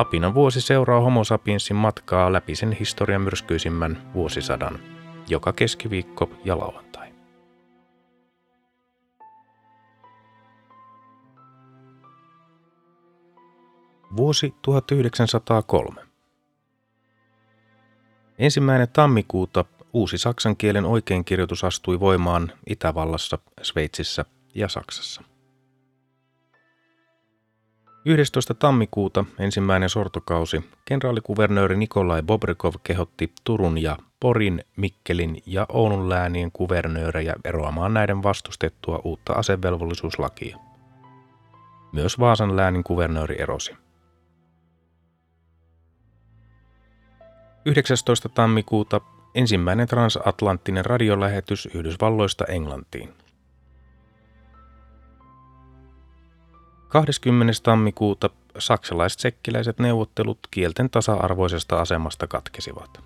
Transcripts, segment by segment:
Apinan vuosi seuraa homo sapiensin matkaa läpi sen historian myrskyisimmän vuosisadan, joka keskiviikko ja lauantai. Vuosi 1903. Ensimmäinen tammikuuta uusi saksan kielen oikeinkirjoitus astui voimaan Itävallassa, Sveitsissä ja Saksassa. 11. tammikuuta ensimmäinen sortokausi kenraalikuvernööri Nikolai Bobrikov kehotti Turun ja Porin, Mikkelin ja Oulun läänien kuvernöörejä eroamaan näiden vastustettua uutta asevelvollisuuslakia. Myös Vaasan läänin kuvernööri erosi. 19. tammikuuta ensimmäinen transatlanttinen radiolähetys Yhdysvalloista Englantiin. 20. tammikuuta saksalais-tsekkiläiset neuvottelut kielten tasa-arvoisesta asemasta katkesivat.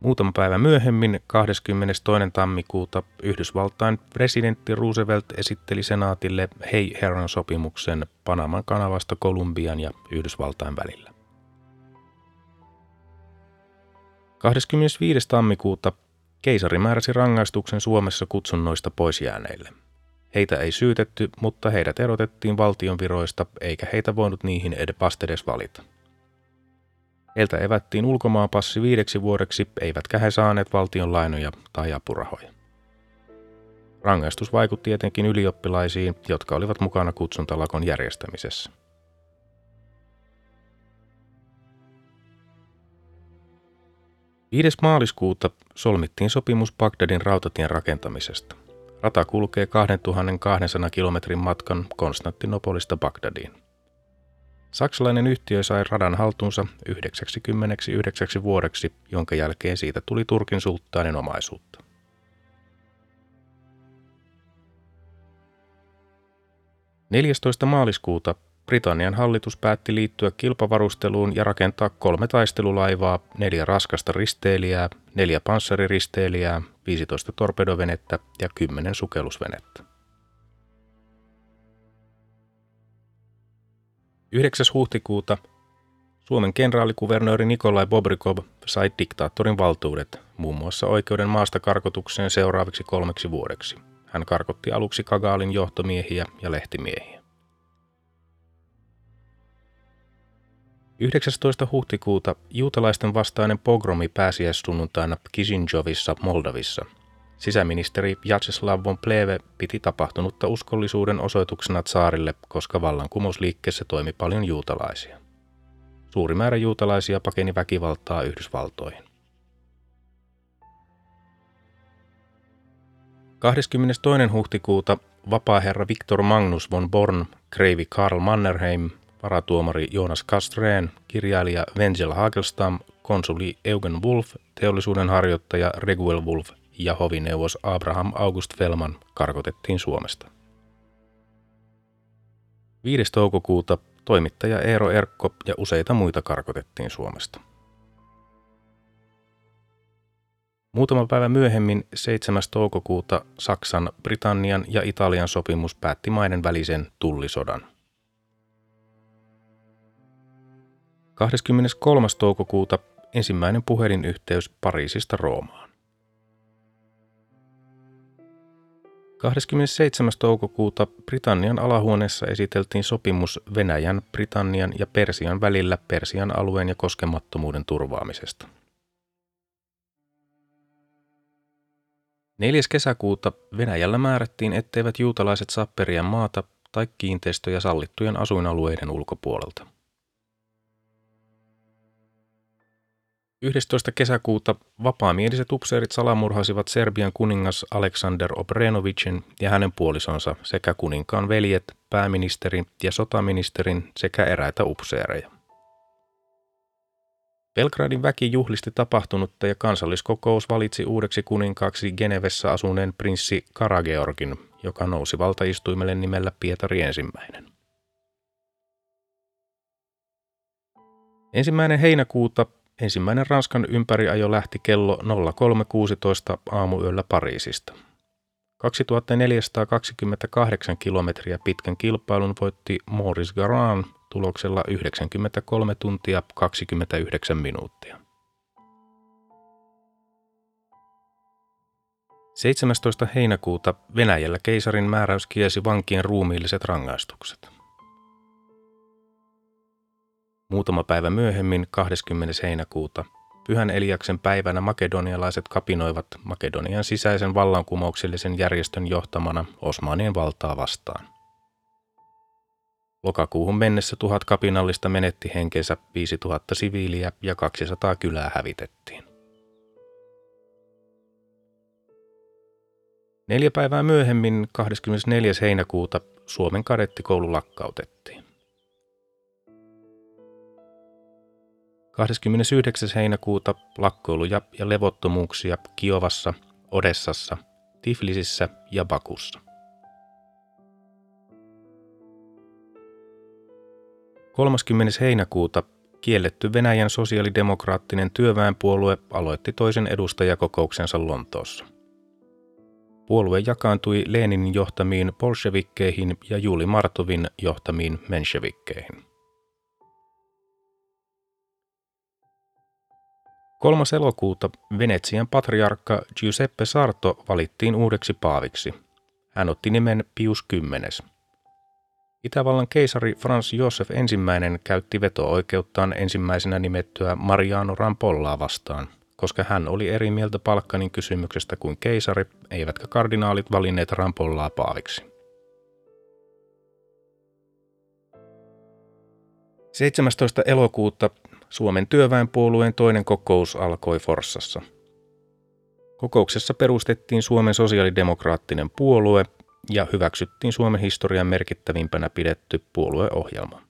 Muutama päivä myöhemmin, 22. tammikuuta, Yhdysvaltain presidentti Roosevelt esitteli senaatille Hei Herran sopimuksen Panaman kanavasta Kolumbian ja Yhdysvaltain välillä. 25. tammikuuta keisari määräsi rangaistuksen Suomessa kutsunnoista pois jääneille – Heitä ei syytetty, mutta heidät erotettiin valtion viroista, eikä heitä voinut niihin edes valita. Heiltä evättiin ulkomaanpassi viideksi vuodeksi, eivätkä he saaneet valtion lainoja tai apurahoja. Rangaistus vaikutti etenkin ylioppilaisiin, jotka olivat mukana kutsuntalakon järjestämisessä. Viides maaliskuuta solmittiin sopimus Bagdadin rautatien rakentamisesta – Rata kulkee 2200 kilometrin matkan Konstantinopolista Bagdadiin. Saksalainen yhtiö sai radan haltuunsa 99 vuodeksi, jonka jälkeen siitä tuli Turkin sulttaanin omaisuutta. Neljästoista maaliskuuta Britannian hallitus päätti liittyä kilpavarusteluun ja rakentaa kolme taistelulaivaa, neljä raskasta risteilijää, neljä panssariristeilijää, 15 torpedovenettä ja 10 sukellusvenettä. 9. huhtikuuta Suomen kenraalikuvernööri Nikolai Bobrikov sai diktaattorin valtuudet, muun muassa oikeuden maasta karkotukseen seuraaviksi kolmeksi vuodeksi. Hän karkotti aluksi Kagaalin johtomiehiä ja lehtimiehiä. 19. huhtikuuta juutalaisten vastainen pogromi pääsiäissunnuntaina Kishinjovissa Moldavissa. Sisäministeri Jaceslav von Pleve piti tapahtunutta uskollisuuden osoituksena tsaarille, koska vallankumousliikkeessä toimi paljon juutalaisia. Suuri määrä juutalaisia pakeni väkivaltaa Yhdysvaltoihin. 22. huhtikuuta vapaaherra Viktor Magnus von Born, kreivi Karl Mannerheim varatuomari Jonas Kastreen, kirjailija Vengel Hagelstam, konsuli Eugen Wolf, teollisuuden harjoittaja Reguel Wolf ja hovineuvos Abraham August Fellman karkotettiin Suomesta. 5. toukokuuta toimittaja Eero Erkko ja useita muita karkotettiin Suomesta. Muutama päivä myöhemmin, 7. toukokuuta, Saksan, Britannian ja Italian sopimus päätti maiden välisen tullisodan – 23. toukokuuta ensimmäinen puhelinyhteys Pariisista Roomaan. 27. toukokuuta Britannian alahuoneessa esiteltiin sopimus Venäjän, Britannian ja Persian välillä Persian alueen ja koskemattomuuden turvaamisesta. 4. kesäkuuta Venäjällä määrättiin, etteivät juutalaiset saa periä maata tai kiinteistöjä sallittujen asuinalueiden ulkopuolelta. 11. kesäkuuta vapaamieliset upseerit salamurhasivat Serbian kuningas Aleksander Obrenovicin ja hänen puolisonsa sekä kuninkaan veljet, pääministerin ja sotaministerin sekä eräitä upseereja. Belgradin väki juhlisti tapahtunutta ja kansalliskokous valitsi uudeksi kuninkaaksi Genevessä asuneen prinssi Karageorgin, joka nousi valtaistuimelle nimellä Pietari ensimmäinen. Ensimmäinen heinäkuuta ensimmäinen Ranskan ympäriajo lähti kello 03.16 aamuyöllä Pariisista. 2428 kilometriä pitkän kilpailun voitti Maurice Garan tuloksella 93 tuntia 29 minuuttia. 17. heinäkuuta Venäjällä keisarin määräys kiesi vankien ruumiilliset rangaistukset. Muutama päivä myöhemmin, 20. heinäkuuta, Pyhän Eliaksen päivänä makedonialaiset kapinoivat Makedonian sisäisen vallankumouksellisen järjestön johtamana Osmanien valtaa vastaan. Lokakuuhun mennessä tuhat kapinallista menetti henkensä, 5000 siviiliä ja 200 kylää hävitettiin. Neljä päivää myöhemmin, 24. heinäkuuta, Suomen kadettikoulu lakkautettiin. 29. heinäkuuta lakkoiluja ja levottomuuksia Kiovassa, Odessassa, Tiflisissä ja Bakussa. 30. heinäkuuta kielletty Venäjän sosiaalidemokraattinen työväenpuolue aloitti toisen edustajakokouksensa Lontoossa. Puolue jakaantui Leninin johtamiin bolshevikkeihin ja Juli Martovin johtamiin menshevikkeihin. Kolmas elokuuta Venetsian patriarkka Giuseppe Sarto valittiin uudeksi paaviksi. Hän otti nimen Pius X. Itävallan keisari Frans Josef I käytti veto-oikeuttaan ensimmäisenä nimettyä Mariano Rampollaa vastaan, koska hän oli eri mieltä Palkkanin kysymyksestä kuin keisari, eivätkä kardinaalit valinneet Rampollaa paaviksi. 17. elokuuta Suomen työväenpuolueen toinen kokous alkoi Forssassa. Kokouksessa perustettiin Suomen sosiaalidemokraattinen puolue ja hyväksyttiin Suomen historian merkittävimpänä pidetty puolueohjelma.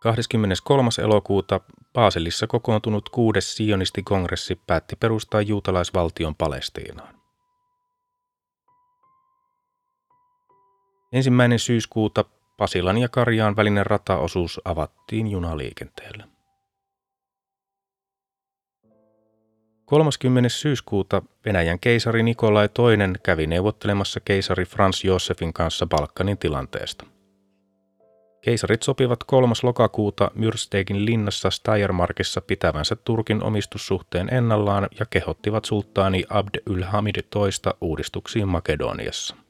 23. elokuuta Baselissa kokoontunut kuudes sionistikongressi päätti perustaa juutalaisvaltion Palestiinaan. Ensimmäinen syyskuuta Pasilan ja Karjaan välinen rataosuus avattiin junaliikenteelle. 30. syyskuuta Venäjän keisari Nikolai II kävi neuvottelemassa keisari Frans Josefin kanssa Balkanin tilanteesta. Keisarit sopivat 3. lokakuuta Myrsteikin linnassa Steiermarkissa pitävänsä Turkin omistussuhteen ennallaan ja kehottivat sulttaani Abd ul-Hamid toista uudistuksiin Makedoniassa.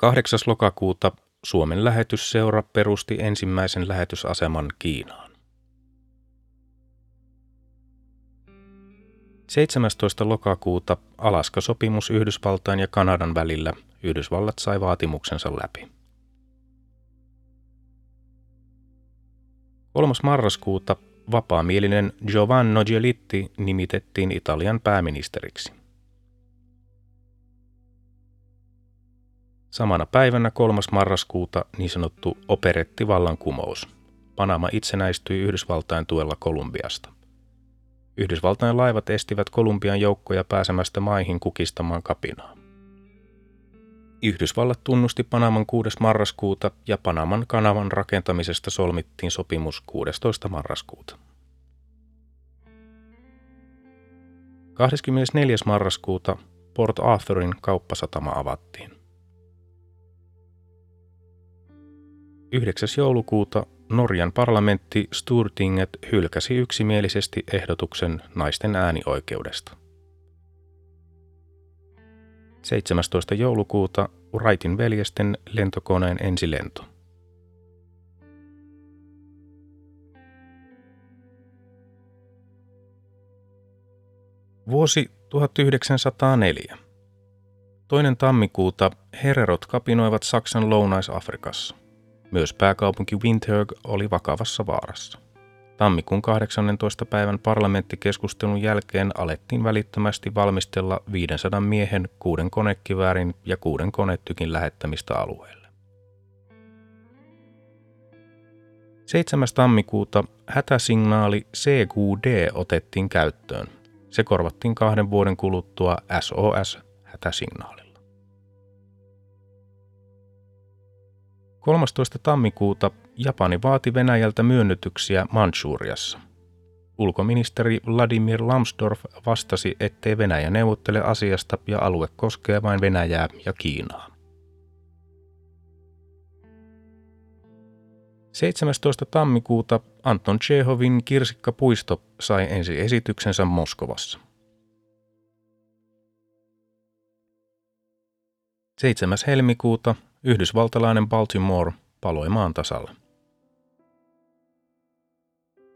8. lokakuuta Suomen lähetysseura perusti ensimmäisen lähetysaseman Kiinaan. 17. lokakuuta Alaska-sopimus Yhdysvaltain ja Kanadan välillä Yhdysvallat sai vaatimuksensa läpi. 3. marraskuuta vapaamielinen Giovanni Giolitti nimitettiin Italian pääministeriksi. Samana päivänä 3. marraskuuta niin sanottu operettivallankumous. Panama itsenäistyi Yhdysvaltain tuella Kolumbiasta. Yhdysvaltain laivat estivät Kolumbian joukkoja pääsemästä maihin kukistamaan kapinaa. Yhdysvallat tunnusti Panaman 6. marraskuuta ja Panaman kanavan rakentamisesta solmittiin sopimus 16. marraskuuta. 24. marraskuuta Port Arthurin kauppasatama avattiin. 9. joulukuuta Norjan parlamentti Sturtinget hylkäsi yksimielisesti ehdotuksen naisten äänioikeudesta. 17. joulukuuta Wrightin veljesten lentokoneen ensilento. Vuosi 1904. Toinen tammikuuta hererot kapinoivat Saksan Lounais-Afrikassa. Myös pääkaupunki Windhoek oli vakavassa vaarassa. Tammikuun 18. päivän parlamenttikeskustelun jälkeen alettiin välittömästi valmistella 500 miehen, kuuden konekiväärin ja kuuden konetykin lähettämistä alueelle. 7. tammikuuta hätäsignaali CQD otettiin käyttöön. Se korvattiin kahden vuoden kuluttua SOS-hätäsignaalilla. 13. tammikuuta Japani vaati Venäjältä myönnytyksiä Manchuriassa. Ulkoministeri Vladimir Lambsdorff vastasi, ettei Venäjä neuvottele asiasta ja alue koskee vain Venäjää ja Kiinaa. 17. tammikuuta Anton Chehovin kirsikkapuisto sai ensi esityksensä Moskovassa. 7. helmikuuta yhdysvaltalainen Baltimore paloi maan tasalle.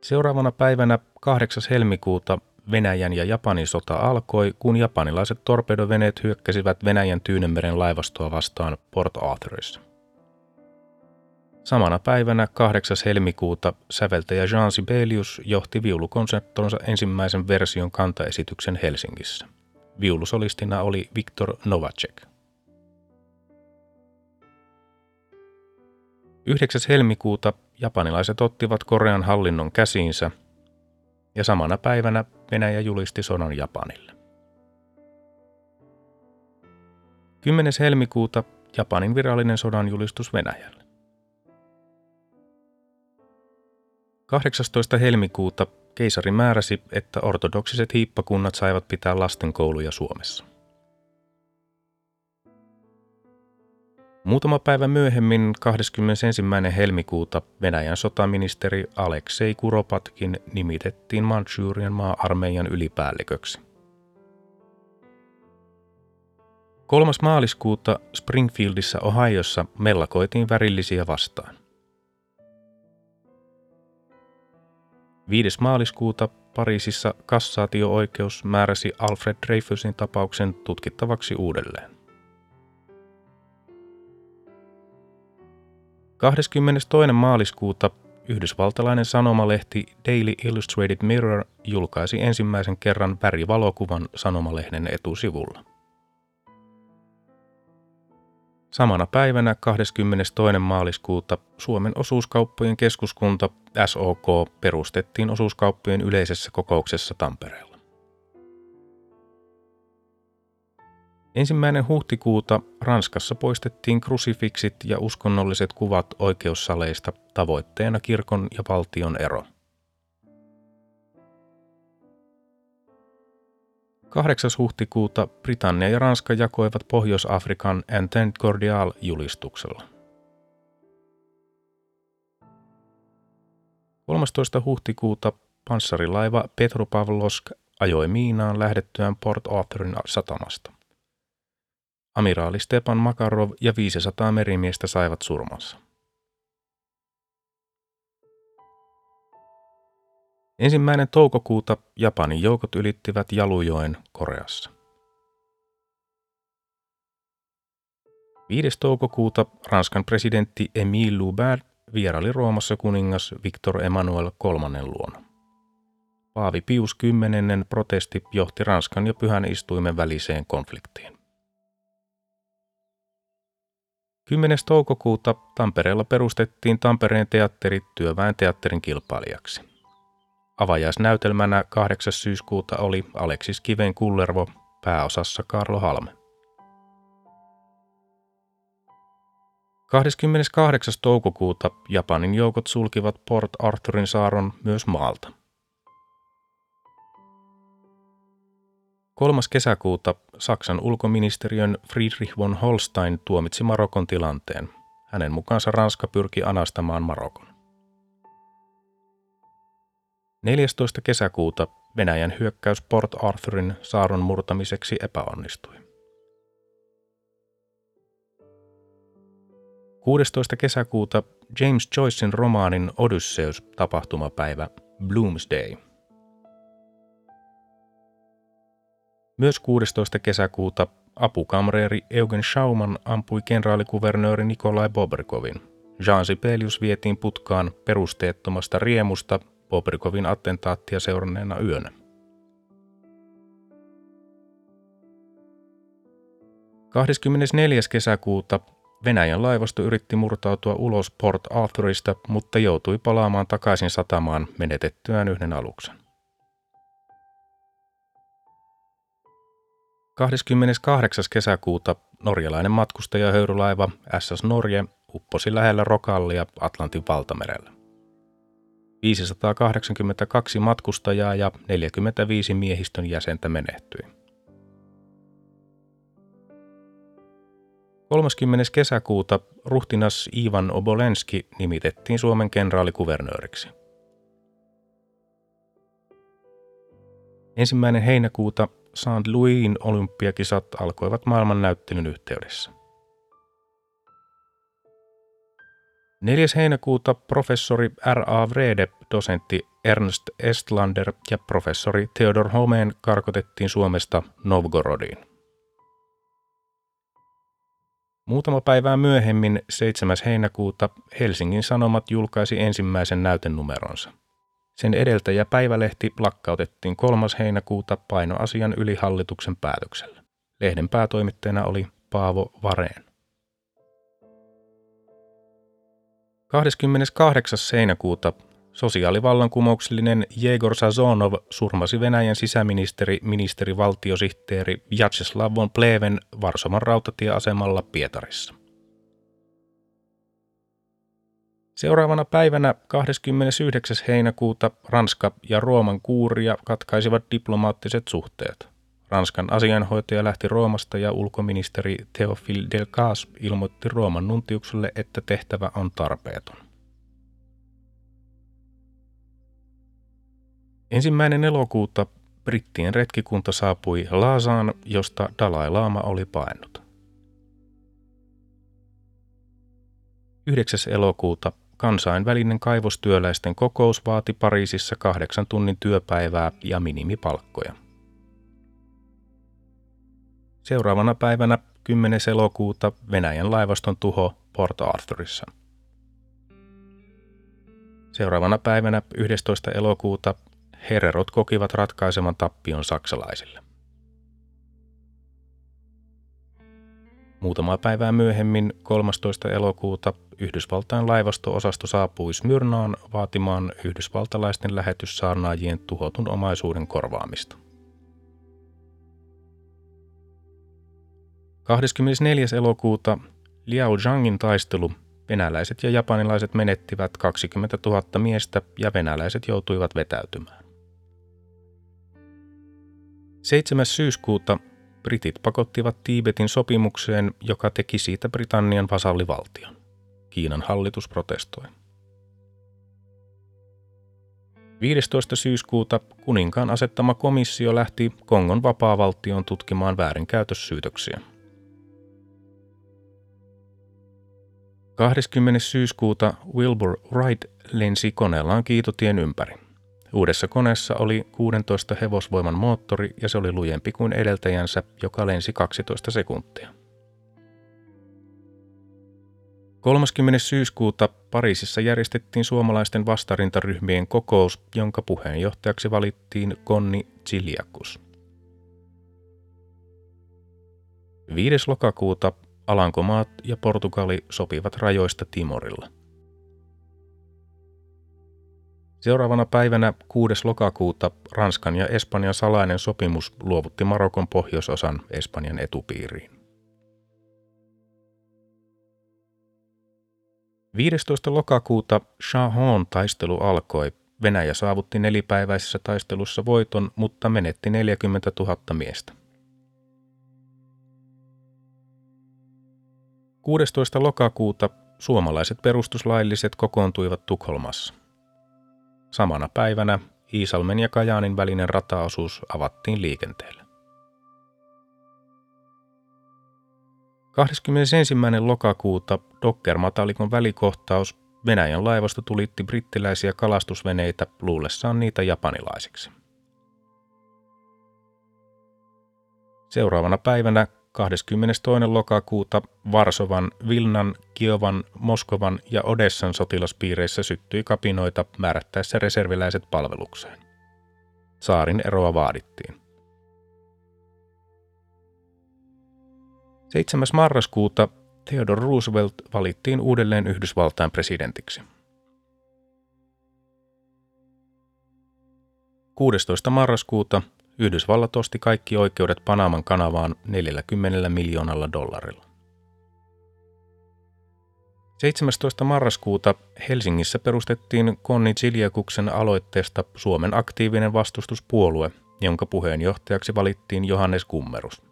Seuraavana päivänä 8. helmikuuta Venäjän ja Japanin sota alkoi, kun japanilaiset torpedoveneet hyökkäsivät Venäjän Tyynemeren laivastoa vastaan Port Arthurissa. Samana päivänä 8. helmikuuta säveltäjä Jean Sibelius johti viulukonserttonsa ensimmäisen version kantaesityksen Helsingissä. Viulusolistina oli Viktor Novacek. 9. helmikuuta japanilaiset ottivat Korean hallinnon käsiinsä ja samana päivänä Venäjä julisti sodan Japanille. 10. helmikuuta Japanin virallinen sodan julistus Venäjälle. 18. helmikuuta keisari määräsi, että ortodoksiset hiippakunnat saivat pitää lastenkouluja Suomessa. Muutama päivä myöhemmin, 21. helmikuuta, Venäjän sotaministeri Aleksei Kuropatkin nimitettiin Manchurian maa-armeijan ylipäälliköksi. 3. maaliskuuta Springfieldissa Ohiossa mellakoitiin värillisiä vastaan. 5. maaliskuuta Pariisissa kassaatio-oikeus määräsi Alfred Dreyfusin tapauksen tutkittavaksi uudelleen. 22. maaliskuuta yhdysvaltalainen sanomalehti Daily Illustrated Mirror julkaisi ensimmäisen kerran värivalokuvan sanomalehden etusivulla. Samana päivänä 22. maaliskuuta Suomen osuuskauppojen keskuskunta SOK perustettiin osuuskauppojen yleisessä kokouksessa Tampereella. Ensimmäinen huhtikuuta Ranskassa poistettiin krusifiksit ja uskonnolliset kuvat oikeussaleista tavoitteena kirkon ja valtion ero. 8. huhtikuuta Britannia ja Ranska jakoivat Pohjois-Afrikan Entente Cordial-julistuksella. 13. huhtikuuta panssarilaiva Petropavlovsk ajoi Miinaan lähdettyään Port Arthurin satamasta. Amiraali Stepan Makarov ja 500 merimiestä saivat surmansa. Ensimmäinen toukokuuta Japanin joukot ylittivät Jalujoen Koreassa. 5. toukokuuta Ranskan presidentti Émile Loubert vieraili Roomassa kuningas Victor Emmanuel III luona. Paavi Pius X protesti johti Ranskan ja Pyhän istuimen väliseen konfliktiin. 10. toukokuuta Tampereella perustettiin Tampereen teatteri työväen teatterin kilpailijaksi. Avajaisnäytelmänä 8. syyskuuta oli Aleksis Kiven Kullervo, pääosassa Karlo Halme. 28. toukokuuta Japanin joukot sulkivat Port Arthurin saaron myös maalta. 3. kesäkuuta Saksan ulkoministeriön Friedrich von Holstein tuomitsi Marokon tilanteen. Hänen mukaansa Ranska pyrki anastamaan Marokon. 14. kesäkuuta Venäjän hyökkäys Port Arthurin saaron murtamiseksi epäonnistui. 16. kesäkuuta James Joycein romaanin Odysseus tapahtumapäivä Bloomsday. Myös 16. kesäkuuta apukamreeri Eugen Schauman ampui kenraalikuvernööri Nikolai Boberkovin. Jean Sibelius vietiin putkaan perusteettomasta riemusta Bobrikovin attentaattia seuranneena yönä. Kahdeskymmenesneljäs kesäkuuta Venäjän laivasto yritti murtautua ulos Port Arthurista, mutta joutui palaamaan takaisin satamaan menetettyään yhden aluksen. 28. kesäkuuta norjalainen matkustajahöyrylaiva SS Norje upposi lähellä Rokallia Atlantin valtamerellä. 582 matkustajaa ja 45 miehistön jäsentä menehtyi. 30. kesäkuuta ruhtinas Ivan Obolenski nimitettiin Suomen kenraalikuvernööriksi. Ensimmäinen heinäkuuta St. Louisin olympiakisat alkoivat maailmannäyttelyn yhteydessä. 4. heinäkuuta professori R.A. Vrede, dosentti Ernst Estlander ja professori Theodor Homeen karkotettiin Suomesta Novgorodiin. Muutama päivää myöhemmin, 7. heinäkuuta, Helsingin Sanomat julkaisi ensimmäisen näytenumeronsa – sen edeltäjä päivälehti lakkautettiin 3. heinäkuuta painoasian yli hallituksen päätöksellä. Lehden päätoimittajana oli Paavo Vareen. 28. heinäkuuta sosiaalivallankumouksellinen Jegor Sazonov surmasi Venäjän sisäministeri, ministerivaltiosihteeri Vyacheslav von Pleven Varsovan rautatieasemalla Pietarissa. Seuraavana päivänä 29. heinäkuuta Ranska ja Rooman kuuria katkaisivat diplomaattiset suhteet. Ranskan asianhoitaja lähti Roomasta ja ulkoministeri Théophile Delcas ilmoitti Rooman nuntiukselle, että tehtävä on tarpeeton. Ensimmäinen elokuuta brittien retkikunta saapui Laasaan, josta Dalai Lama oli paennut. 9. elokuuta Kansainvälinen kaivostyöläisten kokous vaati Pariisissa kahdeksan tunnin työpäivää ja minimipalkkoja. Seuraavana päivänä 10. elokuuta Venäjän laivaston tuho Port Arthurissa. Seuraavana päivänä 11. elokuuta hererot kokivat ratkaisevan tappion saksalaisille. Muutama päivää myöhemmin 13. elokuuta Yhdysvaltain laivasto-osasto saapui Smyrnaan vaatimaan yhdysvaltalaisten lähetyssaarnaajien tuhotun omaisuuden korvaamista. 24. elokuuta Liao Zhangin taistelu venäläiset ja japanilaiset menettivät 20 000 miestä ja venäläiset joutuivat vetäytymään. 7. syyskuuta britit pakottivat Tiibetin sopimukseen, joka teki siitä Britannian vasallivaltion. Kiinan hallitus protestoi. 15. syyskuuta kuninkaan asettama komissio lähti Kongon vapaavaltioon tutkimaan väärinkäytössyytöksiä. 20. syyskuuta Wilbur Wright lensi koneellaan kiitotien ympäri. Uudessa koneessa oli 16 hevosvoiman moottori ja se oli lujempi kuin edeltäjänsä, joka lensi 12 sekuntia. 30. syyskuuta Pariisissa järjestettiin suomalaisten vastarintaryhmien kokous, jonka puheenjohtajaksi valittiin Konni Chiliakus. 5. lokakuuta Alankomaat ja Portugali sopivat rajoista Timorilla. Seuraavana päivänä 6. lokakuuta Ranskan ja Espanjan salainen sopimus luovutti Marokon pohjoisosan Espanjan etupiiriin. 15. lokakuuta Shahon taistelu alkoi. Venäjä saavutti nelipäiväisessä taistelussa voiton, mutta menetti 40 000 miestä. 16. lokakuuta suomalaiset perustuslailliset kokoontuivat Tukholmassa. Samana päivänä Iisalmen ja Kajaanin välinen rataosuus avattiin liikenteelle. 21. lokakuuta Docker-matalikon välikohtaus Venäjän laivasto tulitti brittiläisiä kalastusveneitä luullessaan niitä japanilaisiksi. Seuraavana päivänä 22. lokakuuta Varsovan, Vilnan, Kiovan, Moskovan ja Odessan sotilaspiireissä syttyi kapinoita määrättäessä reserviläiset palvelukseen. Saarin eroa vaadittiin. 7. marraskuuta Theodore Roosevelt valittiin uudelleen Yhdysvaltain presidentiksi. 16. marraskuuta Yhdysvallat osti kaikki oikeudet Panaman kanavaan 40 miljoonalla dollarilla. 17. marraskuuta Helsingissä perustettiin Konni Chiliakuksen aloitteesta Suomen aktiivinen vastustuspuolue, jonka puheenjohtajaksi valittiin Johannes Kummerus.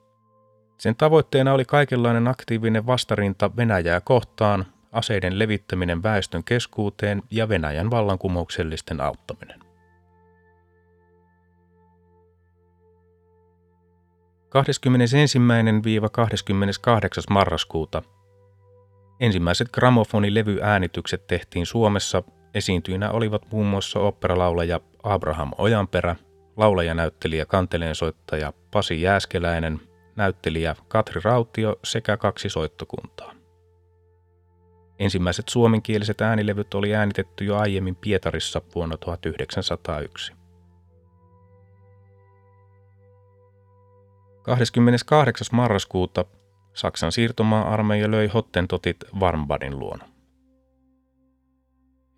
Sen tavoitteena oli kaikenlainen aktiivinen vastarinta Venäjää kohtaan, aseiden levittäminen väestön keskuuteen ja Venäjän vallankumouksellisten auttaminen. 21-28. marraskuuta ensimmäiset gramofonilevyäänitykset tehtiin Suomessa. Esiintyinä olivat muun muassa operalaulaja Abraham Ojanperä, laulajanäyttelijä kanteleensoittaja Pasi Jääskeläinen, näyttelijä Katri Rautio sekä kaksi soittokuntaa. Ensimmäiset suomenkieliset äänilevyt oli äänitetty jo aiemmin Pietarissa vuonna 1901. 28. marraskuuta Saksan siirtomaa-armeija löi Hottentotit Warmbadin luona.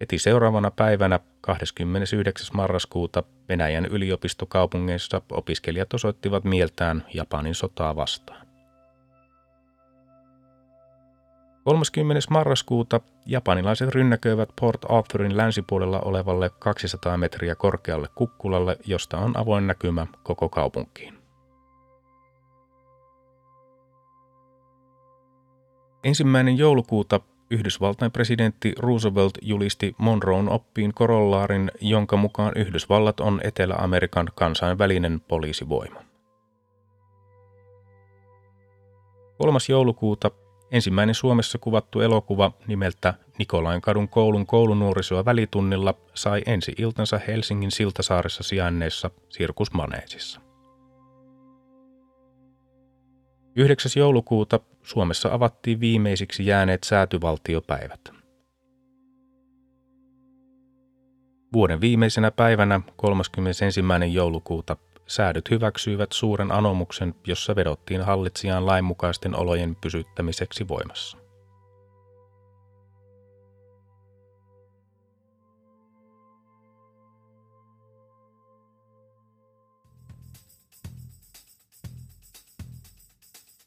Heti seuraavana päivänä 29. marraskuuta Venäjän yliopistokaupungeissa opiskelijat osoittivat mieltään Japanin sotaa vastaan. 30. marraskuuta japanilaiset rynnäköivät Port Arthurin länsipuolella olevalle 200 metriä korkealle kukkulalle, josta on avoin näkymä koko kaupunkiin. Ensimmäinen joulukuuta Yhdysvaltain presidentti Roosevelt julisti Monroon oppiin korollaarin, jonka mukaan Yhdysvallat on Etelä-Amerikan kansainvälinen poliisivoima. 3. joulukuuta ensimmäinen Suomessa kuvattu elokuva nimeltä Nikolain kadun koulun koulunuorisoa välitunnilla sai ensi iltansa Helsingin Siltasaaressa sijainneessa Sirkusmaneesissa. 9. joulukuuta Suomessa avattiin viimeisiksi jääneet säätyvaltiopäivät. Vuoden viimeisenä päivänä 31. joulukuuta säädöt hyväksyivät suuren anomuksen, jossa vedottiin hallitsijaan lainmukaisten olojen pysyttämiseksi voimassa.